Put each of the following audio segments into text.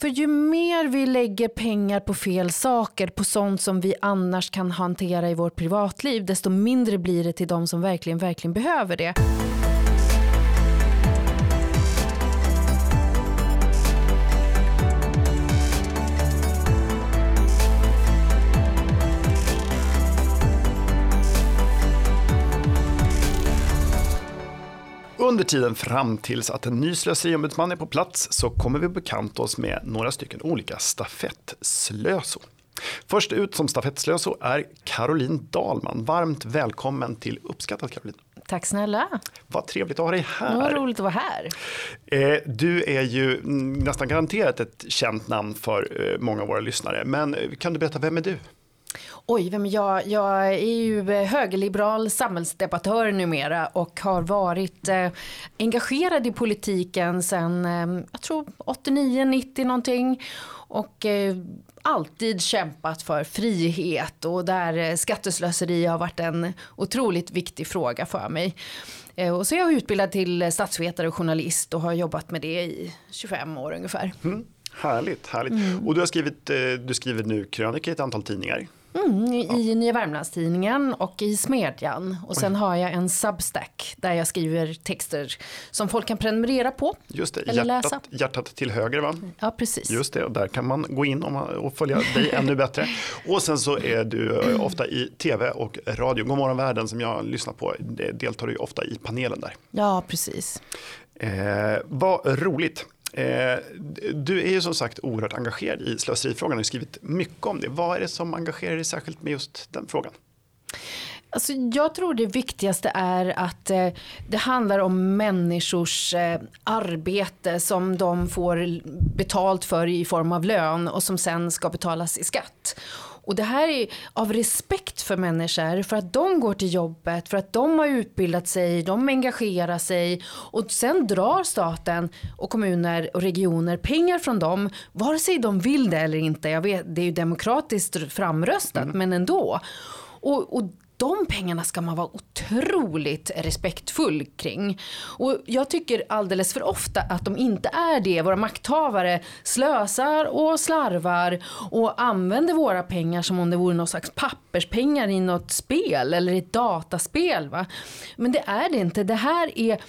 För ju mer vi lägger pengar på fel saker, på sånt som vi annars kan hantera i vårt privatliv, desto mindre blir det till de som verkligen, verkligen behöver det. Under tiden fram tills att en ny slöseriombudsman är på plats så kommer vi bekanta oss med några stycken olika stafettslösor. Först ut som stafettslöso är Caroline Dahlman. Varmt välkommen till Uppskattat Caroline. Tack snälla. Vad trevligt att ha dig här. Vad roligt att vara här. Eh, du är ju nästan garanterat ett känt namn för eh, många av våra lyssnare. Men eh, kan du berätta, vem är du? Oj, vem jag? Jag är ju högerliberal samhällsdebattör numera och har varit eh, engagerad i politiken sedan, eh, jag tror 89, 90 någonting. Och eh, alltid kämpat för frihet och där eh, skatteslöseri har varit en otroligt viktig fråga för mig. Eh, och så är jag utbildad till statsvetare och journalist och har jobbat med det i 25 år ungefär. Mm, härligt, härligt. Mm. Och du har skrivit, eh, du skriver nu krönika i ett antal tidningar. Mm, I ja. Nya Värmlandstidningen och i Smedjan. Och sen Oj. har jag en Substack där jag skriver texter som folk kan prenumerera på. Just det, eller hjärtat, läsa. hjärtat till höger va? Ja, precis. Just det, och där kan man gå in och följa dig ännu bättre. Och sen så är du eh, ofta i tv och radio. Godmorgon världen som jag lyssnar på, deltar du ofta i panelen där. Ja, precis. Eh, vad roligt. Eh, du är ju som sagt oerhört engagerad i slöserifrågan och har skrivit mycket om det. Vad är det som engagerar dig särskilt med just den frågan? Alltså, jag tror det viktigaste är att eh, det handlar om människors eh, arbete som de får betalt för i form av lön och som sen ska betalas i skatt. Och det här är av respekt för människor, för att de går till jobbet, för att de har utbildat sig, de engagerar sig och sen drar staten och kommuner och regioner pengar från dem, vare sig de vill det eller inte. Jag vet, det är ju demokratiskt framröstat, mm. men ändå. Och, och de pengarna ska man vara otroligt respektfull kring. Och jag tycker alldeles för ofta att de inte är det. Våra makthavare slösar och slarvar och använder våra pengar som om det vore någon slags papperspengar i något spel eller i ett dataspel. Va? Men det är det inte. Det här är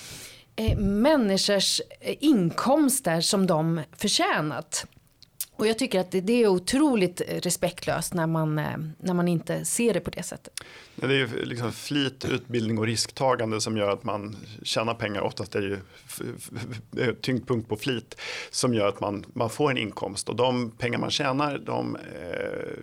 eh, människors eh, inkomster som de förtjänat. Och jag tycker att det är otroligt respektlöst när man, eh, när man inte ser det på det sättet. Det är ju liksom flit, utbildning och risktagande som gör att man tjänar pengar. Oftast är det ju eh, tyngdpunkt på flit som gör att man, man får en inkomst. Och de pengar man tjänar de eh,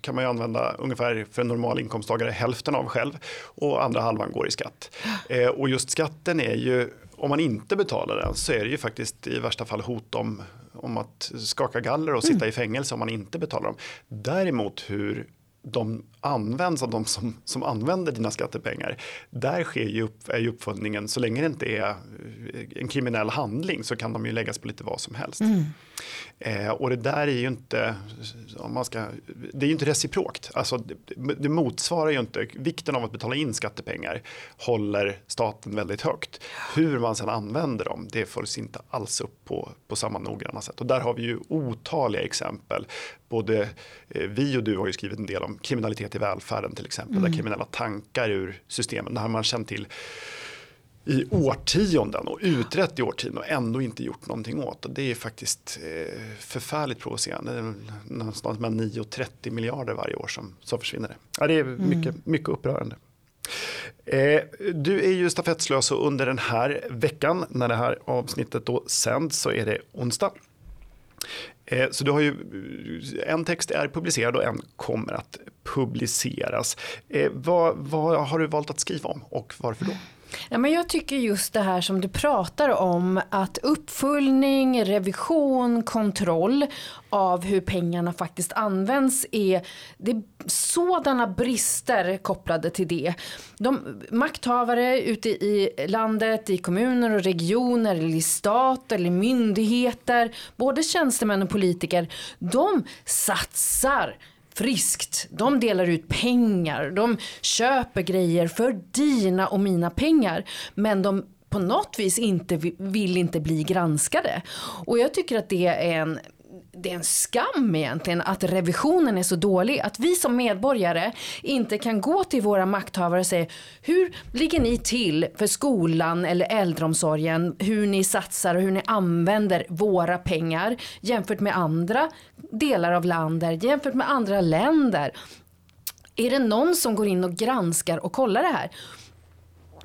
kan man ju använda ungefär för en normal inkomsttagare hälften av själv. Och andra halvan går i skatt. Eh, och just skatten är ju om man inte betalar den så är det ju faktiskt i värsta fall hot om, om att skaka galler och sitta mm. i fängelse om man inte betalar dem. Däremot hur de används av de som, som använder dina skattepengar. Där sker ju, upp, är ju uppföljningen, så länge det inte är eh, en kriminell handling så kan de ju läggas på lite vad som helst. Mm. Eh, och det där är ju inte, om man ska, det är ju inte reciprokt. Alltså, det, det, motsvarar ju inte, vikten av att betala in skattepengar håller staten väldigt högt. Hur man sedan använder dem, det följs inte alls upp på, på samma noggranna sätt. Och där har vi ju otaliga exempel. Både eh, vi och du har ju skrivit en del om kriminalitet i välfärden till exempel, mm. där kriminella tankar ur systemen, det har man känt till i årtionden och utrett i årtionden och ändå inte gjort någonting åt. Och det är faktiskt eh, förfärligt provocerande. Någonstans mellan 9 och 30 miljarder varje år som, som försvinner. Ja, det är mycket, mm. mycket upprörande. Eh, du är ju stafettslös och under den här veckan när det här avsnittet då sänds så är det onsdag. Eh, så du har ju, eh, en text är publicerad och en kommer att publiceras. Eh, vad, vad har du valt att skriva om och varför då? Ja, men jag tycker just det här som du pratar om att uppföljning, revision, kontroll av hur pengarna faktiskt används är, det är sådana brister kopplade till det. De makthavare ute i landet, i kommuner och regioner, eller i stat eller myndigheter, både tjänstemän och politiker, de satsar friskt. De delar ut pengar, de köper grejer för dina och mina pengar. Men de på något vis inte vill inte bli granskade. Och jag tycker att det är en det är en skam egentligen att revisionen är så dålig. Att vi som medborgare inte kan gå till våra makthavare och säga hur ligger ni till för skolan eller äldreomsorgen? Hur ni satsar och hur ni använder våra pengar jämfört med andra delar av landet, jämfört med andra länder. Är det någon som går in och granskar och kollar det här?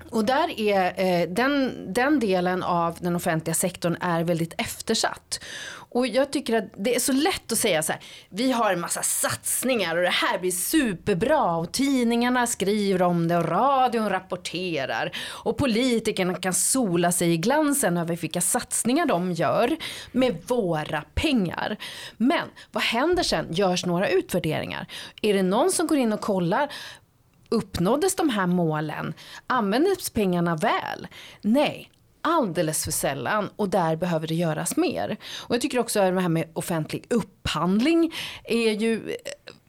Och där är eh, den, den delen av den offentliga sektorn är väldigt eftersatt. Och jag tycker att det är så lätt att säga så här, vi har en massa satsningar och det här blir superbra och tidningarna skriver om det och radion rapporterar och politikerna kan sola sig i glansen över vilka satsningar de gör med våra pengar. Men vad händer sen? Görs några utvärderingar? Är det någon som går in och kollar Uppnåddes de här målen? Användes pengarna väl? Nej, alldeles för sällan och där behöver det göras mer. Och jag tycker också att det här med offentlig upphandling är ju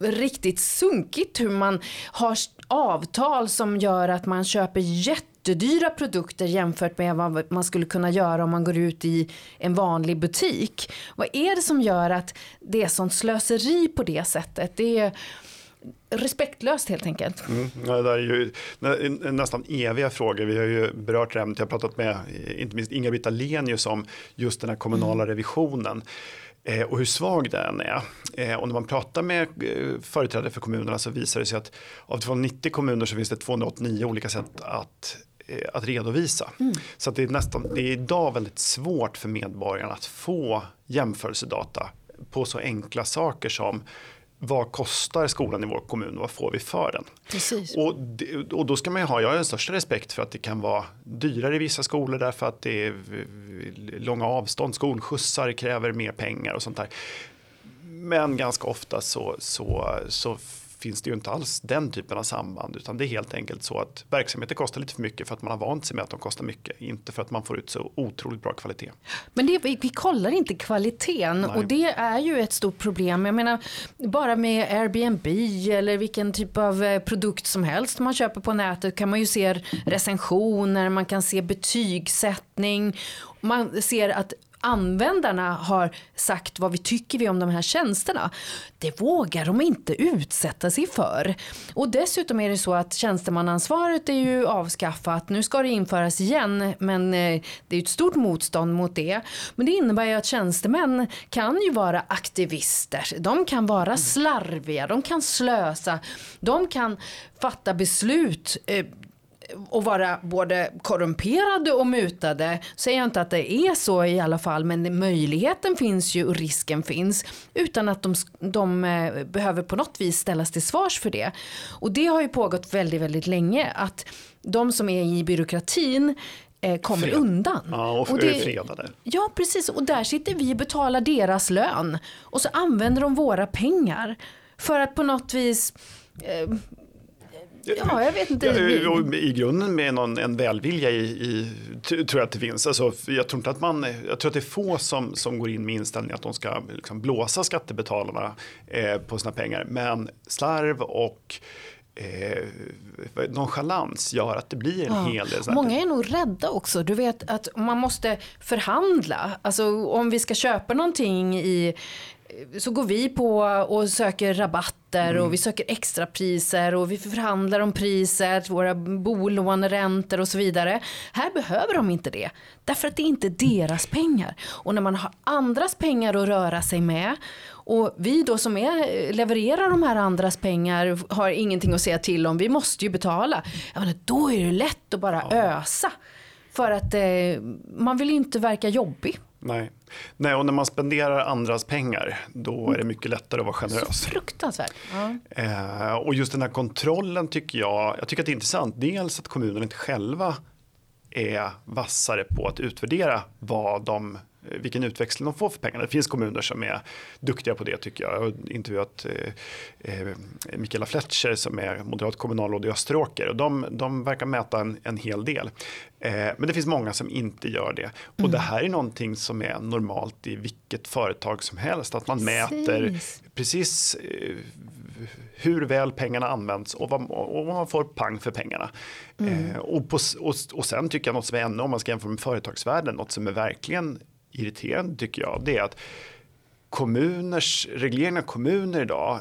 eh, riktigt sunkigt hur man har avtal som gör att man köper jättedyra produkter jämfört med vad man skulle kunna göra om man går ut i en vanlig butik. Vad är det som gör att det är sånt slöseri på det sättet? Det är respektlöst helt enkelt. Mm, det är ju nästan eviga frågor. Vi har ju berört det ämnet. Jag har pratat med inte minst Inga-Britt Ahlenius om just den här kommunala mm. revisionen eh, och hur svag den är. Eh, och när man pratar med eh, företrädare för kommunerna så visar det sig att av 290 kommuner så finns det 289 olika sätt att att redovisa. Mm. Så att det, är nästan, det är idag väldigt svårt för medborgarna att få jämförelsedata på så enkla saker som vad kostar skolan i vår kommun och vad får vi för den? Precis. Och, och då ska man ju ha, jag har den största respekt för att det kan vara dyrare i vissa skolor därför att det är långa avstånd, skolskjutsar kräver mer pengar och sånt där. Men ganska ofta så, så, så finns det ju inte alls den typen av samband utan det är helt enkelt så att verksamheter kostar lite för mycket för att man har vant sig med att de kostar mycket, inte för att man får ut så otroligt bra kvalitet. Men det, vi, vi kollar inte kvaliteten Nej. och det är ju ett stort problem. Jag menar bara med Airbnb eller vilken typ av eh, produkt som helst man köper på nätet kan man ju se recensioner, man kan se betygssättning, man ser att användarna har sagt vad vi tycker vi om de här tjänsterna. Det vågar de inte utsätta sig för. Och dessutom är det så att tjänstemannaansvaret är ju avskaffat. Nu ska det införas igen men eh, det är ett stort motstånd mot det. Men det innebär ju att tjänstemän kan ju vara aktivister. De kan vara slarviga, de kan slösa, de kan fatta beslut eh, och vara både korrumperade och mutade. Säger jag inte att det är så i alla fall men möjligheten finns ju och risken finns utan att de, de eh, behöver på något vis ställas till svars för det. Och det har ju pågått väldigt, väldigt länge att de som är i byråkratin eh, kommer Fred. undan. Ja, och, och det, fredade. Ja, precis. Och där sitter vi och betalar deras lön. Och så använder de våra pengar för att på något vis eh, Ja, jag vet inte. Ja, I grunden med någon, en välvilja i, i, tror jag att det finns. Alltså, jag tror inte att man, jag tror att det är få som, som går in med inställningen att de ska liksom blåsa skattebetalarna eh, på sina pengar. Men slarv och eh, nonchalans gör att det blir en ja. hel del. Många är nog rädda också. Du vet att man måste förhandla. Alltså om vi ska köpa någonting i så går vi på och söker rabatter mm. och vi söker extrapriser och vi förhandlar om priset, våra bolåneräntor och så vidare. Här behöver de inte det. Därför att det är inte deras pengar. Och när man har andras pengar att röra sig med och vi då som är, levererar de här andras pengar har ingenting att säga till om. Vi måste ju betala. Jag menar, då är det lätt att bara ösa. För att eh, man vill inte verka jobbig. Nej. Nej, och när man spenderar andras pengar då är det mycket lättare att vara generös. Så fruktansvärt. Ja. Eh, och just den här kontrollen tycker jag, jag tycker att det är intressant. Dels att kommunerna inte själva är vassare på att utvärdera vad de vilken utväxling de får för pengarna. Det finns kommuner som är duktiga på det tycker jag. Jag har intervjuat eh, eh, Mikaela Fletcher som är moderat kommunalråd i Österåker och de, de verkar mäta en, en hel del. Eh, men det finns många som inte gör det. Och mm. det här är någonting som är normalt i vilket företag som helst. Att man precis. mäter precis eh, hur väl pengarna används och vad, och man får pang för pengarna. Mm. Eh, och, på, och, och sen tycker jag något som är ännu, om man ska jämföra med företagsvärlden, något som är verkligen irriterande tycker jag, det är att kommuners, regleringen av kommuner idag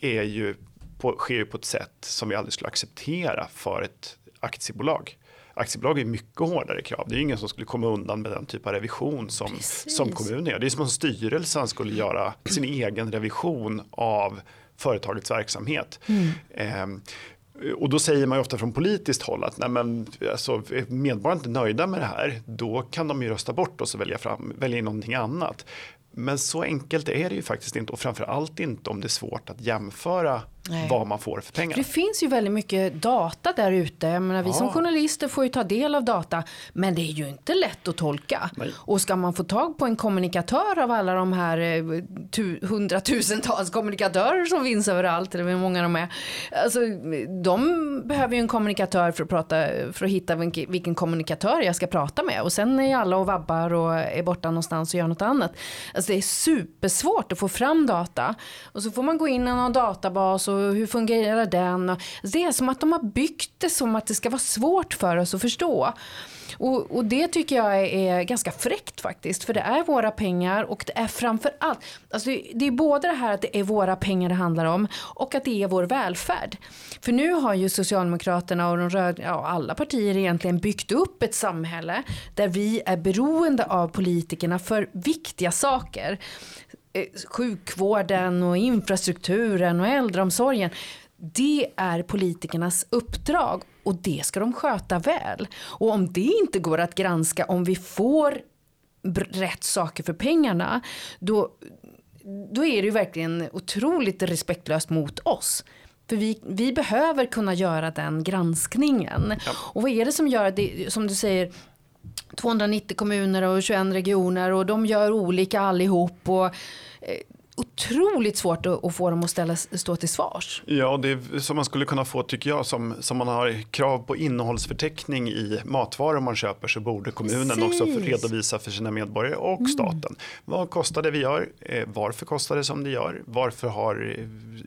är ju på, sker ju på ett sätt som vi aldrig skulle acceptera för ett aktiebolag. Aktiebolag är mycket hårdare krav. Det är ingen som skulle komma undan med den typ av revision som, som kommunen gör. Det är som om styrelsen skulle göra sin egen revision av företagets verksamhet. Mm. Eh, och då säger man ju ofta från politiskt håll att nej men, alltså, är medborgarna inte nöjda med det här då kan de ju rösta bort oss och välja, fram, välja in någonting annat. Men så enkelt är det ju faktiskt inte och framförallt inte om det är svårt att jämföra Nej. vad man får för pengar. Det finns ju väldigt mycket data där ute. Jag menar, vi ja. som journalister får ju ta del av data. Men det är ju inte lätt att tolka. Nej. Och ska man få tag på en kommunikatör av alla de här eh, tu, hundratusentals kommunikatörer som finns överallt, eller hur många de är. Alltså, de behöver ju en kommunikatör för att, prata, för att hitta vilken, vilken kommunikatör jag ska prata med. Och sen är alla och vabbar och är borta någonstans och gör något annat. Alltså, det är supersvårt att få fram data. Och så får man gå in i någon databas och hur fungerar den? Det är som att de har byggt det som att det ska vara svårt för oss att förstå. Och, och, det tycker jag är ganska fräckt faktiskt. För det är våra pengar och det är framför allt. Alltså det är både det här att det är våra pengar det handlar om och att det är vår välfärd. För nu har ju Socialdemokraterna och de röd, ja, alla partier egentligen byggt upp ett samhälle där vi är beroende av politikerna för viktiga saker. Eh, sjukvården och infrastrukturen och äldreomsorgen. Det är politikernas uppdrag och det ska de sköta väl. Och om det inte går att granska om vi får rätt saker för pengarna då, då är det ju verkligen otroligt respektlöst mot oss. För vi, vi behöver kunna göra den granskningen. Ja. Och vad är det som gör det, som du säger, 290 kommuner och 21 regioner och de gör olika allihop. Och, eh, otroligt svårt att, få dem att ställa, stå till svars. Ja, det är som man skulle kunna få tycker jag som, som man har krav på innehållsförteckning i matvaror man köper så borde kommunen Precis. också för redovisa för sina medborgare och mm. staten. Vad kostar det vi gör? Eh, varför kostar det som det gör? Varför har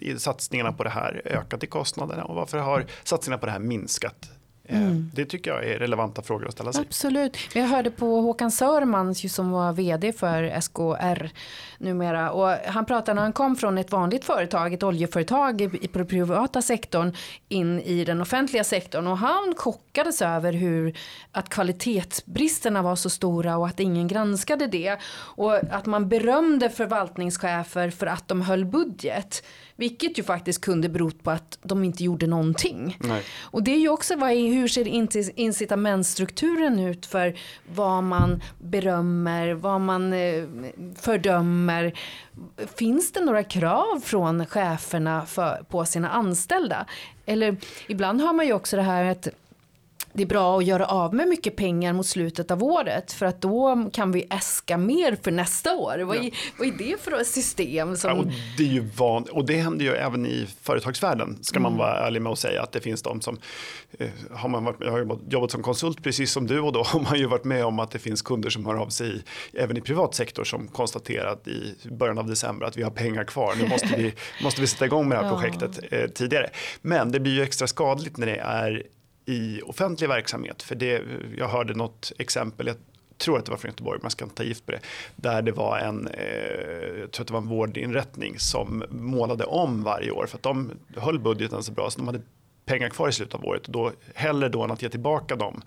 eh, satsningarna på det här ökat i kostnaderna och varför har satsningarna på det här minskat mm. Det tycker jag är relevanta frågor att ställa sig. Absolut. Jag hörde på Håkan Sörman som var vd för SKR numera. Och han pratade när han kom från ett vanligt företag, ett oljeföretag i, den privata sektorn in i den offentliga sektorn. Och han chockades över hur att kvalitetsbristerna var så stora och att ingen granskade det. Och att man berömde förvaltningschefer för att de höll budget. Vilket ju faktiskt kunde berott på att de inte gjorde någonting. Nej. Och det är ju också vad, hur ser incitamentstrukturen ut för vad man berömmer, vad man eh, fördömer. Finns det några krav från cheferna för, på sina anställda? Eller ibland har man ju också det här att det är bra att göra av med mycket pengar mot slutet av året för att då kan vi äska mer för nästa år. Vad, är, vad är det för system? Som... Ja, och, det är ju van, och det händer ju även i företagsvärlden ska man mm. vara ärlig med att säga att det finns de som eh, har man varit, jag har jobbat som konsult precis som du och då har man ju varit med om att det finns kunder som hör av sig även i privat sektor som konstaterat i början av december att vi har pengar kvar. Nu måste vi, måste vi sätta igång med det här projektet eh, tidigare. Men det blir ju extra skadligt när det är i offentlig verksamhet. För det, jag hörde något exempel, jag tror att det var från Göteborg, man ska inte ta gift på det, där det var en, eh, jag tror att det var en vårdinrättning som målade om varje år för att de höll budgeten så bra så de hade pengar kvar i slutet av året och då hellre då än att ge tillbaka dem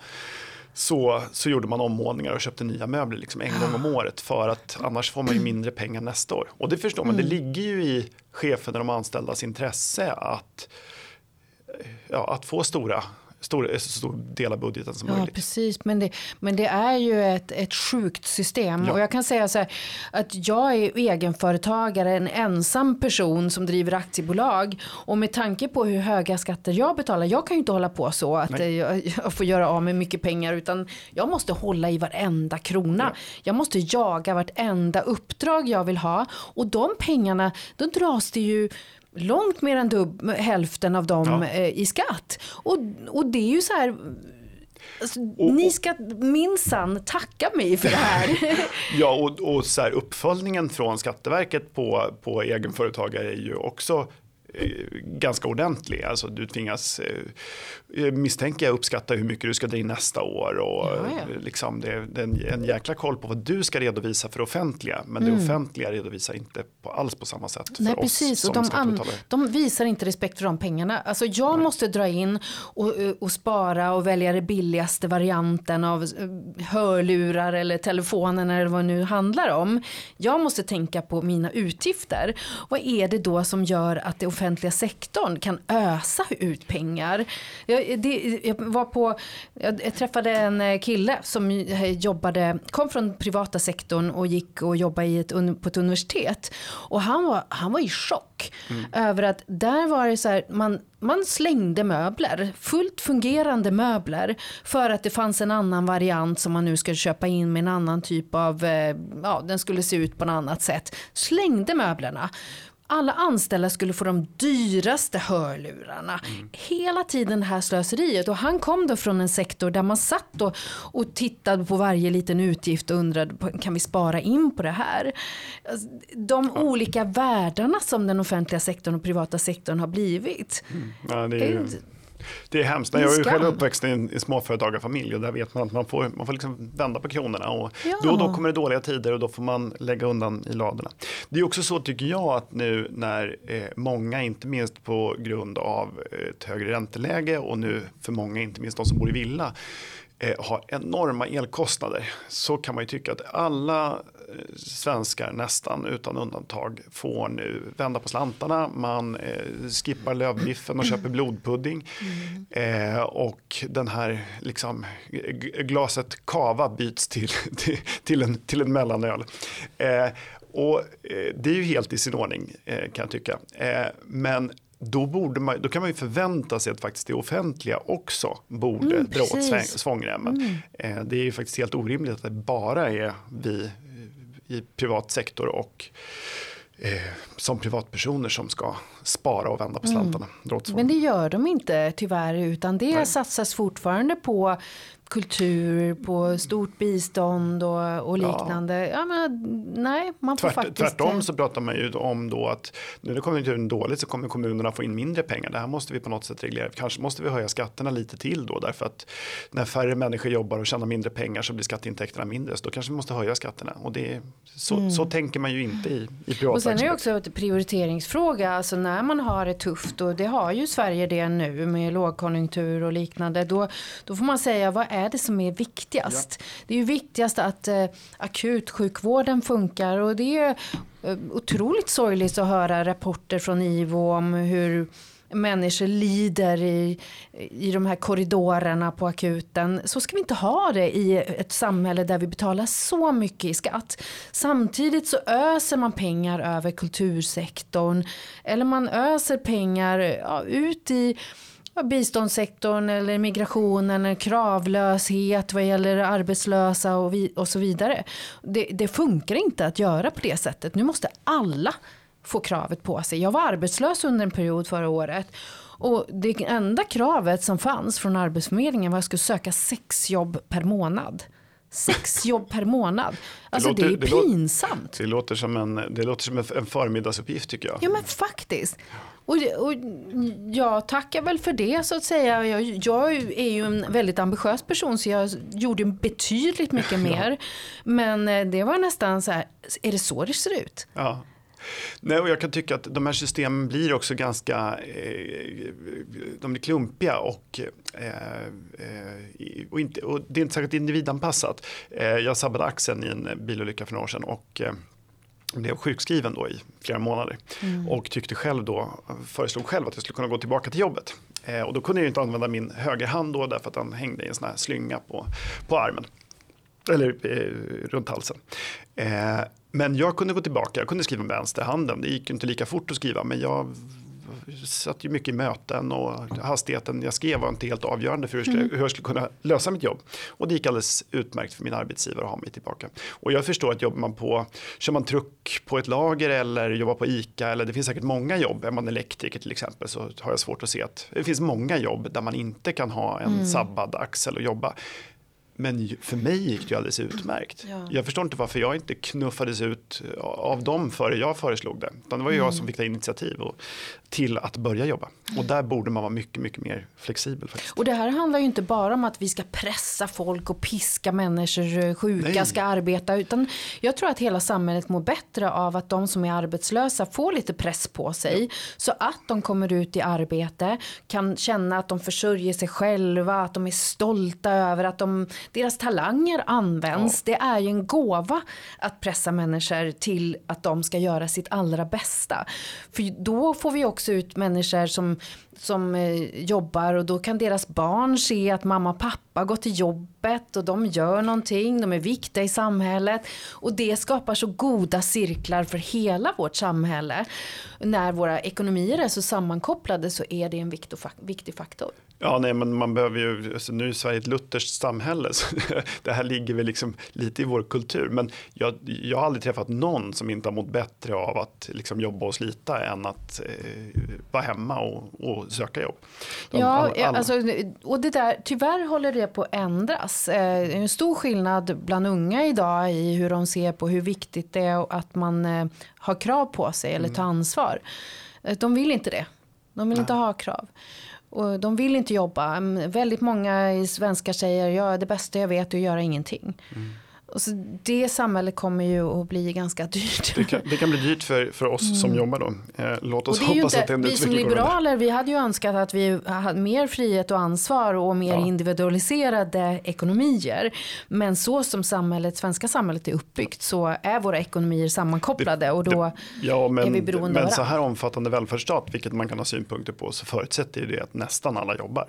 så, så gjorde man ommålningar och köpte nya möbler liksom en gång om året för att annars får man ju mindre pengar nästa år. Och det förstår man, det mm. ligger ju i chefen och de anställdas intresse att, ja, att få stora stor, så stor del av budgeten som ja, möjligt. Precis, men det, men det är ju ett, ett sjukt system. Ja. Och jag kan säga så här, att jag är egenföretagare, en ensam person som driver aktiebolag. Och med tanke på hur höga skatter jag betalar, jag kan ju inte hålla på så att jag, jag, får göra av med mycket pengar. Utan jag måste hålla i varenda krona. Ja. Jag måste jaga vartenda uppdrag jag vill ha. Och de pengarna, då dras det ju långt mer än dubb, hälften av dem ja. Eh, i skatt. Och, och det är ju så här Alltså, och, ni ska minsann tacka mig för det här. ja, och, och så här, uppföljningen från Skatteverket på, på egenföretagare är ju också ganska ordentlig. Alltså du tvingas eh, misstänka jag uppskatta hur mycket du ska dra in nästa år och Ja, ja. eh, liksom det, är en, en jäkla koll på vad du ska redovisa för offentliga. Men det offentliga redovisar inte på, alls på samma sätt för Mm. Nej, oss precis. som Och de, skattebetalare. de visar inte respekt för de pengarna. Alltså jag måste dra in och, och spara och välja det billigaste varianten av eh, hörlurar eller telefonen eller vad det nu handlar om. Jag måste tänka på mina utgifter. Vad är det då som gör att det offentliga sektorn kan ösa ut pengar? Jag, det, jag var på, jag träffade en eh, kille som eh, jobbade, kom från privata sektorn och gick och jobbade i ett, på ett universitet. Och han var, han var i chock över att där var det så här, man, man slängde möbler, fullt fungerande möbler för att det fanns en annan variant som man nu ska köpa in med en annan typ av, eh, ja den skulle se ut på något annat sätt. Slängde möblerna. Alla anställda skulle få de dyraste hörlurarna. Hela tiden det här slöseriet. Och han kom då från en sektor där man satt och, och tittade på varje liten utgift och undrade kan vi spara in på det här. Alltså, De olika världarna som den offentliga sektorn och privata sektorn har blivit. Ja, det, är ju, Det- är hemskt. Jag är själv uppväxt i en småföretagarfamilj och där vet man att man får, man får liksom vända på kronorna. Och Ja. Då och då kommer det dåliga tider och då får man lägga undan i ladorna. Det är också så tycker jag att nu när eh, många, inte minst på grund av eh, ett högre ränteläge och nu för många, inte minst de som bor i villa, eh, har enorma elkostnader så kan man ju tycka att alla eh, svenskar nästan utan undantag får nu vända på slantarna. Man eh, skippar lövbiffen och köper blodpudding. Eh, och den här liksom, glaset kava byts till, till, till, en, till en mellanöl. Eh, och eh, det är ju helt i sin ordning eh, kan jag tycka. Men då, borde man, då kan man ju förvänta sig att faktiskt det offentliga också borde Mm, dra åt sväng, svångremmen. Eh, det är ju faktiskt helt orimligt att det bara är vi eh, i privat sektor och eh, som privatpersoner som ska spara och vända på slantarna. dra åt svång. Men det gör de inte tyvärr utan det Nej. satsas fortfarande på kultur, på stort bistånd och, och Ja. liknande. Ja. men, nej, man får Tvärt, faktiskt... eh, tvärtom så pratar man ju om då att nu när konjunkturen är dåligt så kommer kommunerna få in mindre pengar. Det här måste vi på något sätt reglera. Kanske måste vi höja skatterna lite till då därför att när färre människor jobbar och tjänar mindre pengar så blir skatteintäkterna mindre. Så då kanske vi måste höja skatterna och det så, så tänker man ju inte i, i privat Mm. Och sen är det också ett prioriteringsfråga, alltså när man har det tufft och det har ju Sverige det nu med lågkonjunktur och liknande, då, då får man säga vad är det som är viktigast? Det är ju viktigast att eh, akutsjukvården funkar och det är eh, otroligt sorgligt att höra rapporter från IVO om hur människor lider i, i de här korridorerna på akuten. Så ska vi inte ha det i ett samhälle där vi betalar så mycket i skatt. Samtidigt så öser man pengar över kultursektorn eller man öser pengar ja, ut i biståndssektorn eller migrationen, eller kravlöshet vad gäller arbetslösa och, vi, och så vidare. Det, det funkar inte att göra på det sättet. Nu måste alla få kravet på sig. Jag var arbetslös under en period förra året. Och det enda kravet som fanns från Arbetsförmedlingen var att jag skulle söka sex jobb per månad. Sex jobb per månad. Alltså det, låter- är det låter- pinsamt. Det låter som en, det låter som en, förmiddagsuppgift tycker jag. Ja men faktiskt. Och, det- och jag tackar väl för det så att säga. Jag, jag är ju en väldigt ambitiös person så jag gjorde betydligt mycket mer. Men eh, det var nästan så här, är det så det ser ut? Ja. Nej, och jag kan tycka att de här systemen blir också ganska eh, de blir klumpiga och, eh, eh, och, inte, och det är inte särskilt individanpassat. Eh, jag sabbade axeln i en bilolycka för några år sedan och eh, blev sjukskriven då i flera månader och tyckte själv då, föreslog själv att jag skulle kunna gå tillbaka till jobbet. Eh, och då kunde jag inte använda min högerhand då därför att den hängde i en sån här slynga på, på armen. Eller eh, runt halsen. Eh, men jag kunde gå tillbaka, jag kunde skriva med vänsterhanden. Det gick inte lika fort att skriva men jag satt ju mycket i möten och hastigheten jag skrev var inte helt avgörande för hur jag, skulle, hur jag skulle kunna lösa mitt jobb. Och det gick alldeles utmärkt för min arbetsgivare att ha mig tillbaka. Och jag förstår att jobbar man på, kör man truck på ett lager eller jobbar på ICA eller det finns säkert många jobb, är man elektriker till exempel så har jag svårt att se att det finns många jobb där man inte kan ha en sabbad axel och jobba. Men för mig gick det ju alldeles utmärkt. Ja. Jag förstår inte varför jag inte knuffades ut av dem före jag föreslog det. Utan det var mm. jag som fick ta initiativ och, till att börja jobba. Och där borde man vara mycket, mycket mer flexibel. Faktiskt. Och det här handlar ju inte bara om att vi ska pressa folk och piska människor eh, sjuka Nej. ska arbeta. Utan jag tror att hela samhället mår bättre av att de som är arbetslösa får lite press på sig. Ja. Så att de kommer ut i arbete, kan känna att de försörjer sig själva, att de är stolta över att de, deras talanger används. Ja. Det är ju en gåva att pressa människor till att de ska göra sitt allra bästa. För då får vi också ut människor som som eh, jobbar och då kan deras barn se att mamma och pappa går till jobbet och de gör någonting, de är viktiga i samhället och det skapar så goda cirklar för hela vårt samhälle. När våra ekonomier är så sammankopplade så är det en viktig faktor. Ja, nej, men man behöver ju, alltså nu är Sverige ett lutherskt samhälle, så det här ligger väl liksom lite i vår kultur. Men jag, jag har aldrig träffat någon som inte har mått bättre av att liksom jobba och slita än att eh, vara hemma och, och söka jobb. De, ja, alla, alla. Alltså, och det där, tyvärr håller det på att ändras. Eh, en stor skillnad bland unga idag i hur de ser på hur viktigt det är att man eh, har krav på sig eller tar mm. ansvar. Eh, de vill inte det. De vill Nej. inte ha krav. Och de vill inte jobba. Mm, väldigt många svenskar säger ja, det bästa jag vet är att göra ingenting. Mm. Och så det samhället kommer ju att bli ganska dyrt. Det kan, det kan bli dyrt för, för oss mm. som jobbar då. Eh, låt oss hoppas inte, att det Vi som liberaler, vi hade ju önskat att vi hade mer frihet och ansvar och mer ja. individualiserade ekonomier. Men så som samhället, svenska samhället är uppbyggt så är våra ekonomier sammankopplade det, och då det, ja, men, är vi beroende Men så här omfattande välfärdsstat, vilket man kan ha synpunkter på, så förutsätter det att nästan alla jobbar.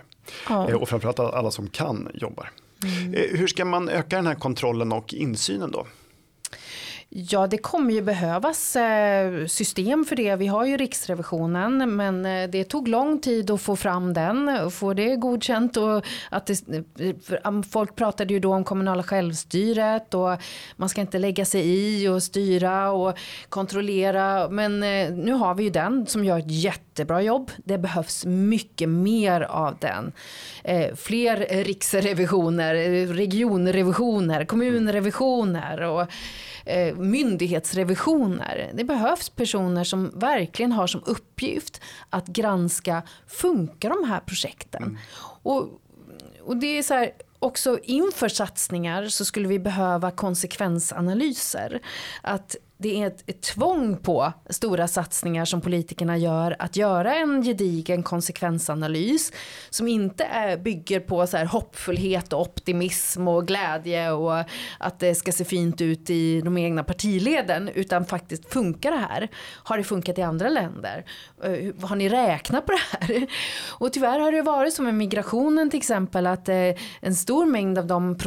Ja. Eh, och framförallt alla som kan jobbar. Mm. Hur ska man öka den här kontrollen och insynen då? Ja, det kommer ju behövas eh, system för det. Vi har ju Riksrevisionen, men eh, det tog lång tid att få fram den och få det godkänt. Och att det, eh, folk pratade ju då om kommunala självstyret och man ska inte lägga sig i och styra och kontrollera. Men nu har vi ju den som gör ett jättebra jobb. Det behövs mycket mer av den. Fler riksrevisioner, regionrevisioner, kommunrevisioner och myndighetsrevisioner. Det behövs personer som verkligen har som uppgift att granska, funkar de här projekten? Mm. Och, och det är så här, också inför satsningar så skulle vi behöva konsekvensanalyser. Att det är ett, ett tvång på stora satsningar som politikerna gör att göra en gedigen konsekvensanalys som inte är, bygger på så här hoppfullhet och optimism och glädje och att det ska se fint ut i de egna partileden utan faktiskt funkar det här? Har det funkat i andra länder? Eh, har ni räknat på det här? Och tyvärr har det varit som med migrationen till exempel att eh, en stor mängd av de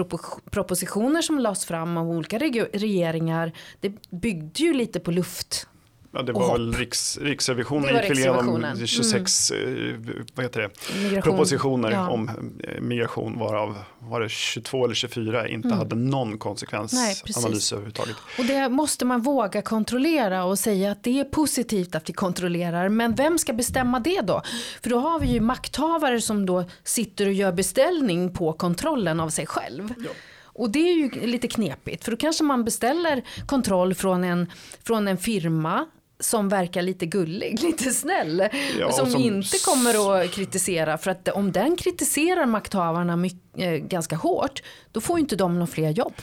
propositioner som lades fram av olika regeringar det bygger byggde ju lite på luft. Ja, det var väl Riks, Riksrevisionen gick igenom 26 mm. vad heter det? propositioner ja. om eh, migration varav var det 22 eller 24 inte mm. hade någon konsekvensanalys Nej, överhuvudtaget. Och det måste man våga kontrollera och säga att det är positivt att vi kontrollerar. Men vem ska bestämma det då? För då har vi ju makthavare som då sitter och gör beställning på kontrollen av sig själv. Ja. Och det är ju lite knepigt för då kanske man beställer kontroll från en, från en firma som verkar lite gullig, lite snäll. Ja, som, som, inte kommer att kritisera. För att om den kritiserar makthavarna mycket, eh, ganska hårt, då får inte de några fler jobb.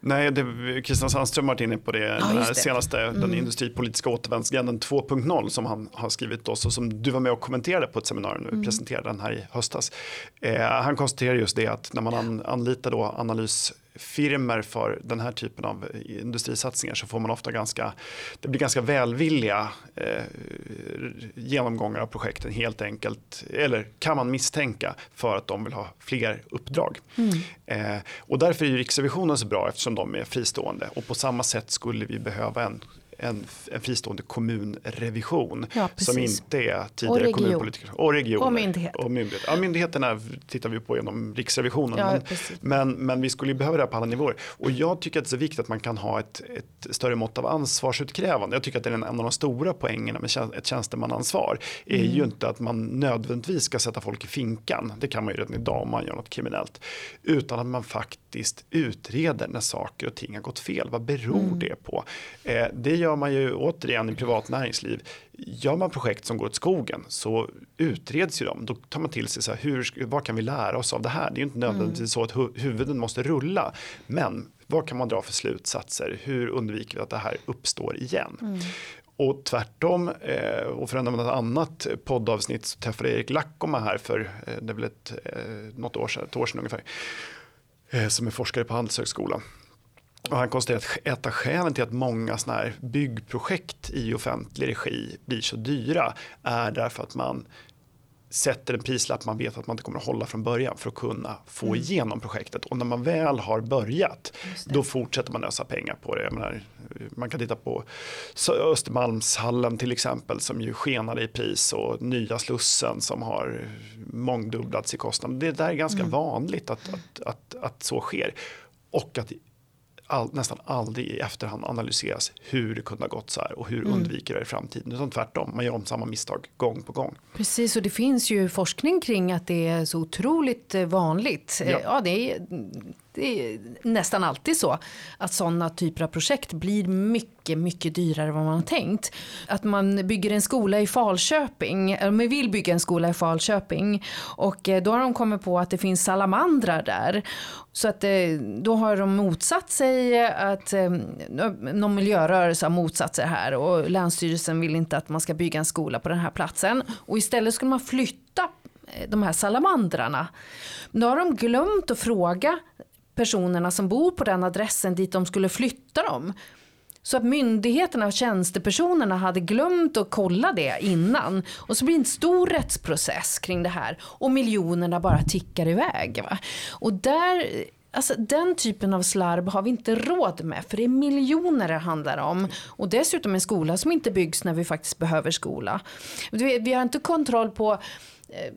Nej, det, Christian Sandström har varit inne på det, den här senaste, mm. den industripolitiska återvändsgränden 2.0 som han har skrivit oss och som du var med och kommenterade på ett seminarium, mm. presenterade den här i höstas. Eh, han konstaterar just det att när man an, anlitar då analys firmer för den här typen av industrisatsningar så får man ofta ganska, det blir ganska välvilliga eh, genomgångar av projekten helt enkelt, eller kan man misstänka för att de vill ha fler uppdrag. Mm. Eh, och därför är ju Riksrevisionen så bra eftersom de är fristående och på samma sätt skulle vi behöva en en, en fristående kommunrevision Ja, som inte är Och tidigare region. kommunpolitiker. Och regioner. Och myndighet. Och myndighet. Ja, myndigheterna tittar vi på genom Riksrevisionen. Ja, men, men, men vi skulle behöva det här på alla nivåer. Och jag tycker att det är så viktigt att man kan ha ett, ett större mått av ansvarsutkrävande. Jag tycker att det är en, en av de stora poängerna med tjän- ett tjänstemannaansvar. är Mm. ju inte att man nödvändigtvis ska sätta folk i finkan. Det kan man ju redan idag om man gör något kriminellt. Utan att man faktiskt utreder när saker och ting har gått fel. Vad beror Mm. det på? Eh, det gör man ju återigen i privat näringsliv. Gör man projekt som går åt skogen så utreds ju de. Då tar man till sig så här, hur, vad kan vi lära oss av det här? Det är ju inte nödvändigtvis så att hu- huvuden måste rulla. Men vad kan man dra för slutsatser? Hur undviker vi att det här uppstår igen? Och tvärtom, eh, och för att använda ett annat poddavsnitt så träffade Erik Lackoma här för eh, det är väl ett, eh, något år sedan, ett år sedan ungefär, som är forskare på Handelshögskolan. Och han konstaterar att ett av skälen till att många såna här byggprojekt i offentlig regi blir så dyra är därför att man sätter en prislapp man vet att man inte kommer att hålla från början för att kunna få igenom projektet. Och när man väl har börjat då fortsätter man ösa pengar på det. Menar, man kan titta på Östermalmshallen till exempel som ju skenade i pris och nya Slussen som har mångdubblats i kostnad. Det där är ganska vanligt att, att, att, att så sker. Och att all, nästan aldrig i efterhand analyseras hur det kunde ha gått så här och hur undviker det i framtiden. Utan tvärtom, man gör om samma misstag gång på gång. Precis, och det finns ju forskning kring att det är så otroligt eh, vanligt. Ja. Ja, det, är, det är nästan alltid så att sådana typer av projekt blir mycket, mycket dyrare än vad man har tänkt. Att man bygger en skola i Falköping, eller man vill bygga en skola i Falköping och eh, då har de kommit på att det finns salamandrar där. Så att eh, då har de motsatt sig att eh, någon miljörörelse har motsatt sig det här och Länsstyrelsen vill inte att man ska bygga en skola på den här platsen. Och istället skulle man flytta de här salamandrarna. Nu har de glömt att fråga personerna som bor på den adressen dit de skulle flytta dem. Så att myndigheterna och tjänstepersonerna hade glömt att kolla det innan. Och så blir det en stor rättsprocess kring det här. Och miljonerna bara tickar iväg. Va? Och där, alltså den typen av slarv har vi inte råd med. För det är miljoner det handlar om. Och dessutom en skola som inte byggs när vi faktiskt behöver skola. Vi har inte kontroll på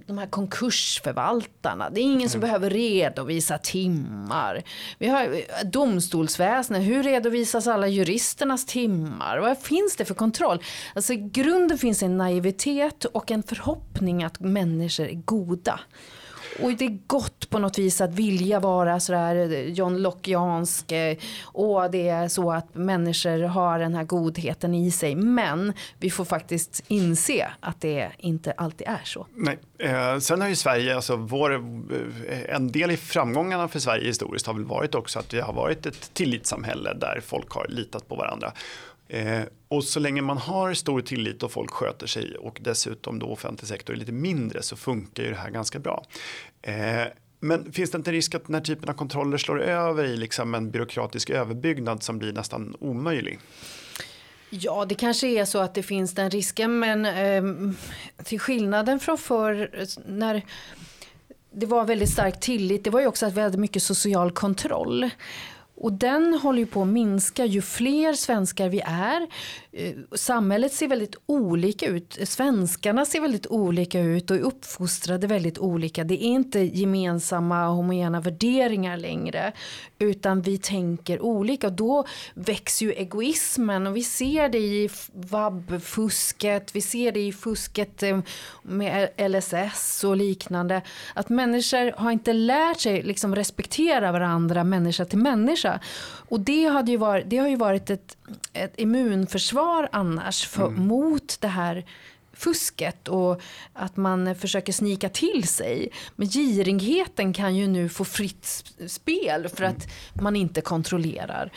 de här konkursförvaltarna. Det är ingen som behöver redovisa timmar. Vi har eh, domstolsväsendet. Hur redovisas alla juristernas timmar? Vad finns det för kontroll? Alltså, I grunden finns en naivitet och en förhoppning att människor är goda. Och det är gott på något vis att vilja vara sådär eh, John Lockeansk och eh, det är så att människor har den här godheten i sig. Men vi får faktiskt inse att det inte alltid är så. Nej. Eh, sen har ju Sverige, alltså vår, eh, en del i framgångarna för Sverige historiskt har väl varit också att vi har varit ett tillitssamhälle där folk har litat på varandra. Eh, och så länge man har stor tillit och folk sköter sig och dessutom då offentlig sektor är lite mindre så funkar ju det här ganska bra. Eh, men finns det inte en risk att den här typen av kontroller slår över i liksom en byråkratisk överbyggnad som blir nästan omöjlig? Ja, det kanske är så att det finns den risken, men eh, till skillnaden från förr när det var väldigt stark tillit, det var ju också att vi hade mycket social kontroll. Och den håller ju på att minska ju fler svenskar vi är. Eh, samhället ser väldigt olika ut. Svenskarna ser väldigt olika ut och är uppfostrade väldigt olika. Det är inte gemensamma homogena värderingar längre. Utan vi tänker olika. Och då växer ju egoismen och vi ser det i vab-fusket. Vi ser det i fusket eh, med LSS och liknande. Att människor har inte lärt sig liksom respektera varandra människa till människa. Och det, hade ju varit, det har ju varit ett, ett immunförsvar annars för, mot det här fusket och att man försöker snika till sig. Men girigheten kan ju nu få fritt spel för att man inte kontrollerar.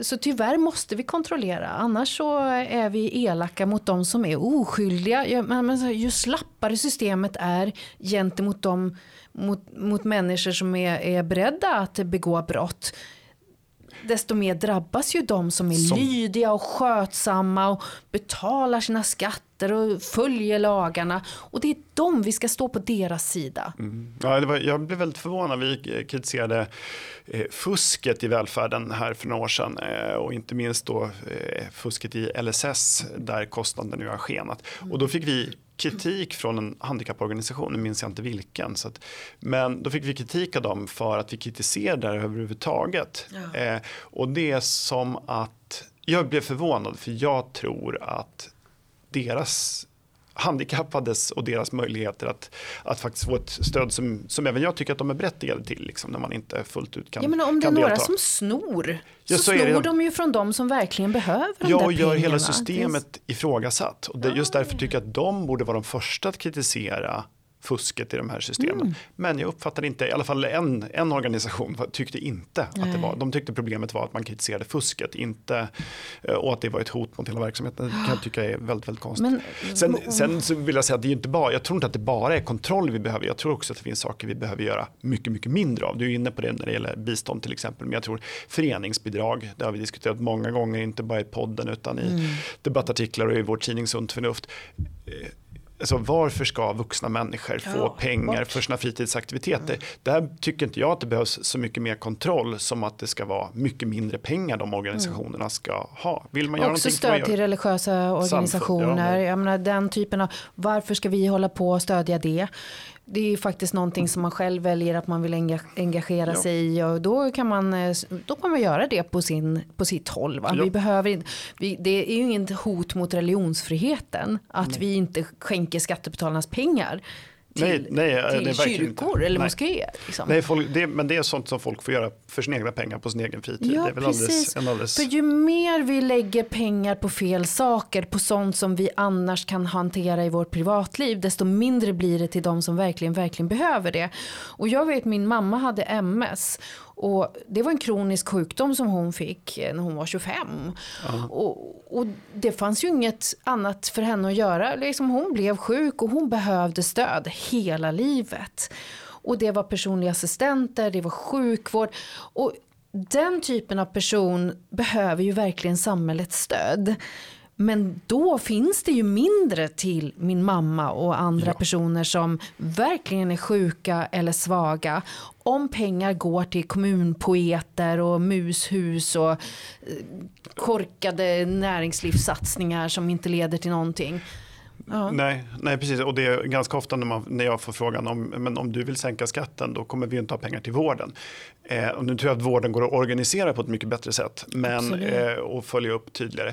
Så tyvärr måste vi kontrollera, annars så är vi elaka mot de som är oskyldiga. Men, ju slappare systemet är gentemot de, mot, mot människor som är, är beredda att begå brott, desto mer drabbas ju de som är som... lydiga och skötsamma och betalar sina skatter och följer lagarna. Och det är de vi ska stå på deras sida. Mm. Ja, var, jag blev väldigt förvånad. Vi kritiserade eh, fusket i välfärden här för några år sedan eh, och inte minst då eh, fusket i LSS där kostnaden nu har skenat. Och då fick vi kritik från en handikapporganisation, nu minns jag inte vilken. Så att, men då fick vi kritik av dem för att vi kritiserade det överhuvudtaget. Ja. Eh, och det är som att, jag blev förvånad för jag tror att deras handikappades och deras möjligheter att, att faktiskt få ett stöd som, som även jag tycker att de är berättigade till, liksom, när man inte fullt ut kan Ja men om det är några som snor, så, så snor det, de ju från de som verkligen behöver de Ja, och gör hela systemet ifrågasatt. Och det, just därför tycker jag att de borde vara de första att kritisera fusket i de här systemen. Mm. Men jag uppfattade inte, i alla fall en, en organisation tyckte inte Nej. att det var, de tyckte problemet var att man kritiserade fusket, inte eh, och att det var ett hot mot hela verksamheten. Det kan jag tycka är väldigt, väldigt konstigt. Men, sen, sen så vill jag säga att det är inte bara, jag tror inte att det bara är kontroll vi behöver, jag tror också att det finns saker vi behöver göra mycket, mycket mindre av. Du är inne på det när det gäller bistånd till exempel, men jag tror föreningsbidrag, det har vi diskuterat många gånger, inte bara i podden utan i mm. debattartiklar och i vår tidning Sunt förnuft Alltså varför ska vuxna människor få ja, pengar bort. för sina fritidsaktiviteter? Mm. Där tycker inte jag att det behövs så mycket mer kontroll som att det ska vara mycket mindre pengar de organisationerna mm. ska ha. Vill man göra Också stöd till religiösa organisationer. Samfund, ja. Jag menar, den typen av, varför ska vi hålla på och stödja det? Det är ju faktiskt någonting som man själv väljer att man vill engagera ja. sig i och då kan man, eh, då kan man göra det på, sin, på sitt håll. Ja. Vi behöver, vi, det är ju inget hot mot religionsfriheten att Nej. vi inte skänker skattebetalarnas pengar till, nej, nej, till kyrkor eller nej. moskéer. Liksom. Nej, folk, det, men det är sånt som folk får göra för sina egna pengar på sin egen fritid. Ja, precis. Alldeles, alldeles... För ju mer vi lägger pengar på fel saker, på sånt som vi annars kan hantera i vårt privatliv, desto mindre blir det till de som verkligen, verkligen behöver det. Och jag vet min mamma hade MS och det var en kronisk sjukdom som hon fick när hon var 25. Och, och, det fanns ju inget annat för henne att göra. Liksom hon blev sjuk och hon behövde stöd hela livet. Och det var personliga assistenter, det var sjukvård. Och den typen av person behöver ju verkligen samhällets stöd. Men då finns det ju mindre till min mamma och andra ja. personer som verkligen är sjuka eller svaga. Om pengar går till kommunpoeter och mushus och eh, korkade näringslivssatsningar som inte leder till någonting. Ja. Nej, nej, precis. Och det är ganska ofta när, man, när jag får frågan om, men om du vill sänka skatten då kommer vi inte ha pengar till vården. Eh, och nu tror jag att vården går att organisera på ett mycket bättre sätt men, eh, och följa upp tydligare.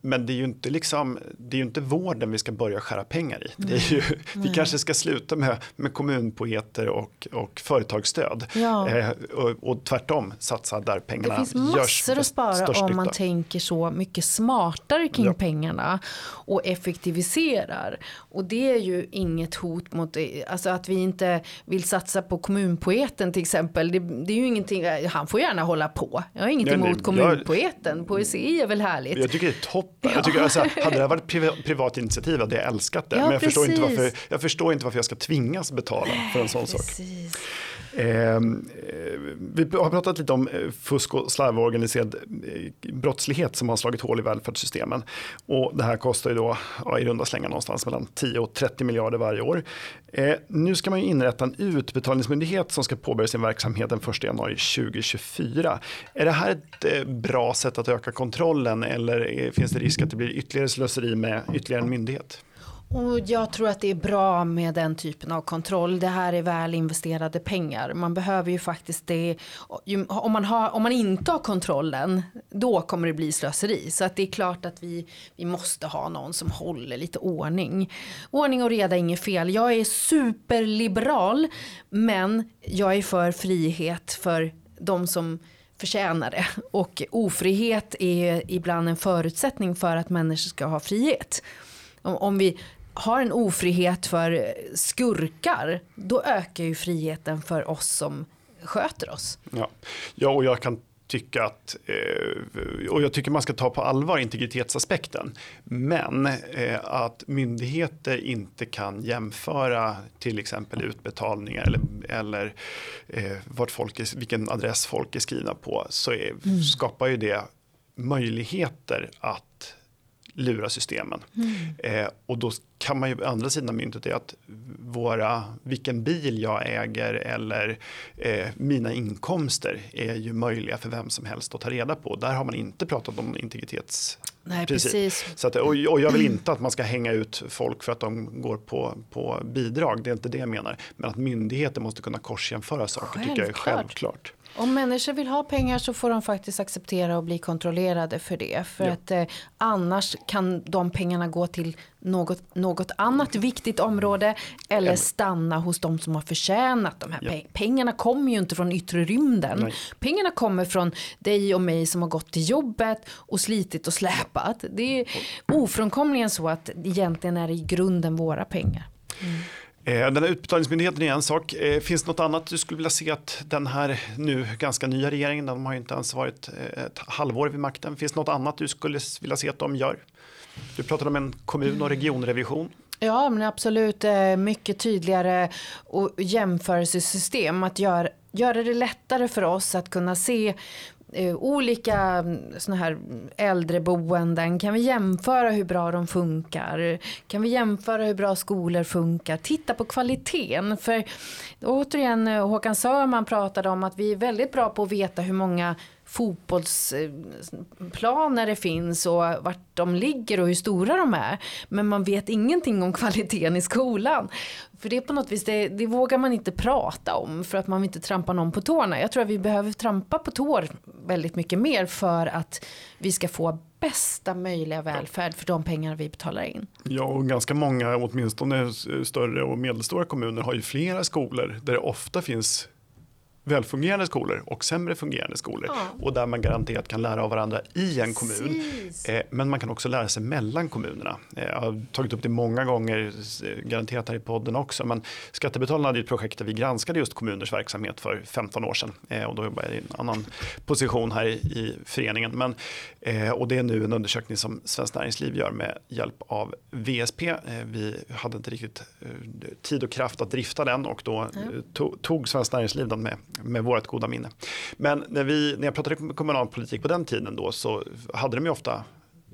Men det är ju inte, liksom, det är inte vården vi ska börja skära pengar i. Det är ju, vi kanske ska sluta med, med kommunpoeter och, och företagsstöd. Ja. Eh, och, och tvärtom satsa där pengarna görs Det finns massor att spara om man tänker så mycket smartare kring ja. pengarna och effektiviserar. Och det är ju inget hot mot, alltså att vi inte vill satsa på kommunpoeten till exempel. Det, det är ju ingenting, han får gärna hålla på. Jag har inget emot kommunpoeten, poesi är väl härligt. Jag tycker det är toppen. Jag tycker, alltså, hade det här varit privat, privat initiativ hade jag älskat det. Ja, men jag förstår, inte varför, jag förstår inte varför jag ska tvingas betala för en sån precis. sak. Ehm, eh, vi har pratat lite om eh, fusk och slarv och organiserad eh, brottslighet som har slagit hål i välfärdssystemen. Och det här kostar ju då ja, i runda slängar någonstans mellan 10 och 30 miljarder varje år. Eh, nu ska man ju inrätta en utbetalningsmyndighet som ska påbörja sin verksamhet den 1 januari 2024. Är det här ett eh, bra sätt att öka kontrollen eller eh, finns det risk att det blir ytterligare slöseri med ytterligare en myndighet? Och jag tror att det är bra med den typen av kontroll. Det här är väl investerade pengar. Man behöver ju faktiskt det. Om man, har, om man inte har kontrollen, då kommer det bli slöseri. Så att det är klart att vi, vi måste ha någon som håller lite ordning. Ordning och reda är inget fel. Jag är superliberal, men jag är för frihet för de som förtjänar det. Och ofrihet är ibland en förutsättning för att människor ska ha frihet. Om vi har en ofrihet för skurkar, då ökar ju friheten för oss som sköter oss. Ja, ja och jag kan tycka att, eh, och jag tycker man ska ta på allvar integritetsaspekten, men eh, att myndigheter inte kan jämföra till exempel utbetalningar eller, eller eh, vart folk är, vilken adress folk är skrivna på, så är, mm. skapar ju det möjligheter att lura systemen. Mm. Eh, och då kan man ju andra sidan myntet är att våra, vilken bil jag äger eller eh, mina inkomster är ju möjliga för vem som helst att ta reda på. Där har man inte pratat om integritets Nej, precis. Så att, och, och jag vill inte att man ska hänga ut folk för att de går på, på bidrag, det är inte det jag menar. Men att myndigheter måste kunna korsjämföra saker självklart. tycker jag är självklart. Om människor vill ha pengar så får de faktiskt acceptera och bli kontrollerade för det. För ja. att eh, annars kan de pengarna gå till något, något annat viktigt område eller ja. stanna hos de som har förtjänat de här ja. pengarna. Pengarna kommer ju inte från yttre rymden. Nej. Pengarna kommer från dig och mig som har gått till jobbet och slitit och släpat. Det är ofrånkomligen så att egentligen är det i grunden våra pengar. Mm. Eh, den här utbetalningsmyndigheten är en sak. Eh, finns det något annat du skulle vilja se att den här nu ganska nya regeringen, de har ju inte ens varit eh, ett halvår vid makten. Finns det något annat du skulle vilja se att de gör? Du pratade om en kommun och regionrevision. Ja, men absolut mycket tydligare och jämförelsesystem. Att göra, göra det lättare för oss att kunna se eh, olika mm, såna här mm, äldreboenden. Kan vi jämföra hur bra de funkar? Kan vi jämföra hur bra skolor funkar? Titta på kvaliteten. För återigen eh, Håkan Sörman pratade om att vi är väldigt bra på att veta hur många fotbollsplaner det finns och vart de ligger och hur stora de är. Men man vet ingenting om kvaliteten i skolan. För det är på något vis, det, det vågar man inte prata om för att man vill inte trampa någon på tårna. Jag tror att vi behöver trampa på tår väldigt mycket mer för att vi ska få bästa möjliga välfärd för de pengar vi betalar in. Ja, och ganska många, åtminstone större och medelstora kommuner har ju flera skolor där det ofta finns välfungerande skolor och sämre fungerande skolor. Ja. Och där man garanterat kan lära av varandra i en kommun. Eh, men man kan också lära sig mellan kommunerna. Eh, jag har tagit upp det många gånger, eh, garanterat här i podden också. Men Skattebetalarna hade ett projekt där vi granskade just kommuners verksamhet för 15 år sedan. Eh, och då jobbade jag i en annan position här i, i föreningen. Men, och det är nu en undersökning som Svenskt Näringsliv gör med hjälp av VSP. Vi hade inte riktigt tid och kraft att drifta den och då tog, tog Svenskt Näringsliv den med med vårt goda minne. Men när, vi, när jag pratade kommunalpolitik på den tiden då så hade de ju ofta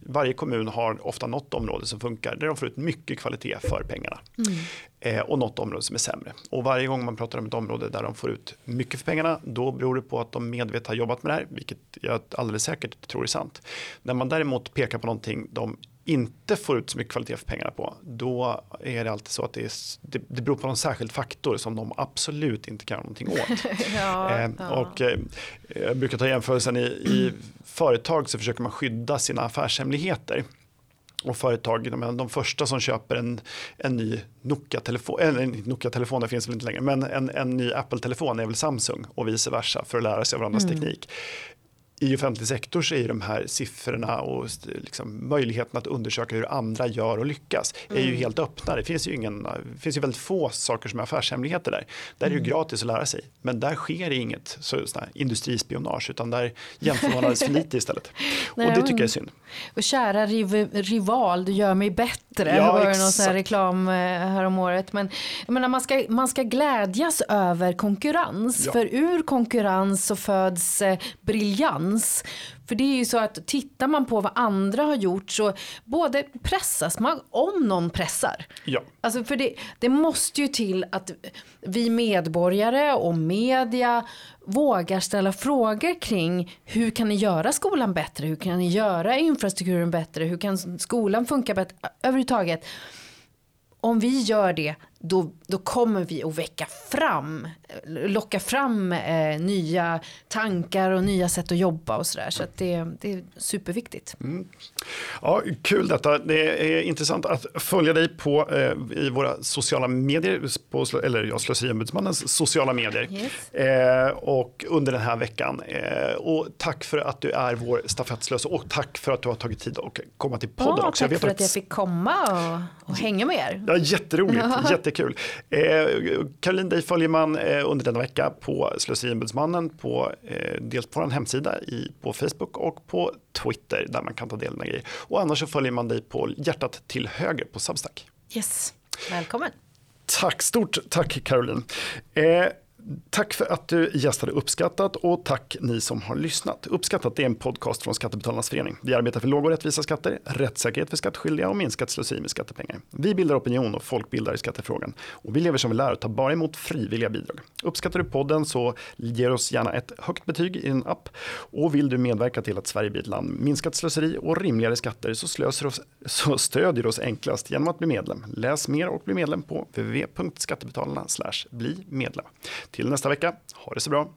varje kommun har ofta något område som funkar där de får ut mycket kvalitet för pengarna. Mm. Eh, och något område som är sämre. Och varje gång man pratar om ett område där de får ut mycket för pengarna då beror det på att de medvetet har jobbat med det här, vilket jag alldeles säkert tror är sant. När man däremot pekar på någonting de inte får ut så mycket kvalitet för pengarna på, då är det alltid så att det, är, det, det beror på någon särskild faktor som de absolut inte kan göra någonting åt. ja, eh, ja. Och, eh, jag brukar ta jämförelsen i, i företag så försöker man skydda sina affärshemligheter. Och företag, de, de första som köper en, en ny Nokia-telefon, eller Nokia-telefon, det finns väl inte längre, men en, en ny Apple-telefon är väl Samsung och vice versa för att lära sig av varandras mm. teknik i offentlig sektor så är de här siffrorna och liksom möjligheten att undersöka hur andra gör och lyckas mm. är ju mm. helt öppna. Det finns ju, ingen, det finns ju väldigt få saker som är affärshemligheter där. Där är det ju mm. gratis att lära sig. Men där sker inget så, industrispionage utan där jämför man alldeles för lite istället. Nej, och det tycker jag är synd. Och kära riv, rival, du gör mig bättre. Ja, det var någon sån här reklam eh, här om året. Men jag menar, man, ska, man ska glädjas över konkurrens. Ja. För ur konkurrens så föds eh, briljans balans. För det är ju så att tittar man på vad andra har gjort så både pressas man om någon pressar. Ja. Alltså för det, det måste ju till att vi medborgare och media vågar ställa frågor kring hur kan ni göra skolan bättre? Hur kan ni göra infrastrukturen bättre? Hur kan skolan funka bättre? Överhuvudtaget. Om vi gör det då, då kommer vi att väcka fram, locka fram eh, nya tankar och nya sätt att jobba och sådär. Så, så det, det, är superviktigt. Mm. Ja, kul detta. Det är intressant att följa dig på eh, i våra sociala medier, på, eller ja, Slöseriombudsmannens sociala medier. Yes. Eh, och under den här veckan. Eh, och tack för att du är vår stafettslös och tack för att du har tagit tid att komma till podden ja, också. Tack för att jag fick komma och, och hänga med er. Ja, jätteroligt. Jätte jättekul. Eh, Caroline, dig följer man eh, under denna vecka på Slöseriombudsmannen på eh, dels på vår hemsida i, på Facebook och på Twitter där man kan ta del av grejer. Och annars så följer man dig på hjärtat till höger på Substack. Yes, välkommen. Tack, stort tack Caroline. Eh, Tack för att du gästade Uppskattat och tack ni som har lyssnat. Uppskattat är en podcast från Skattebetalarnas förening. Vi arbetar för låga och rättvisa skatter, rättssäkerhet för skattskyldiga och minskat slöseri med skattepengar. Vi bildar opinion och folkbildar i skattefrågan. Och vi lever som vi lär och tar bara emot frivilliga bidrag. Uppskattar du podden så ge oss gärna ett högt betyg i din app. Och vill du medverka till att Sverige blir ett land med minskat slöseri och rimligare skatter så, slöser oss, så stödjer du oss enklast genom att bli medlem. Läs mer och bli medlem på www.skattebetalarna bli medlem. Till nästa vecka, ha det så bra.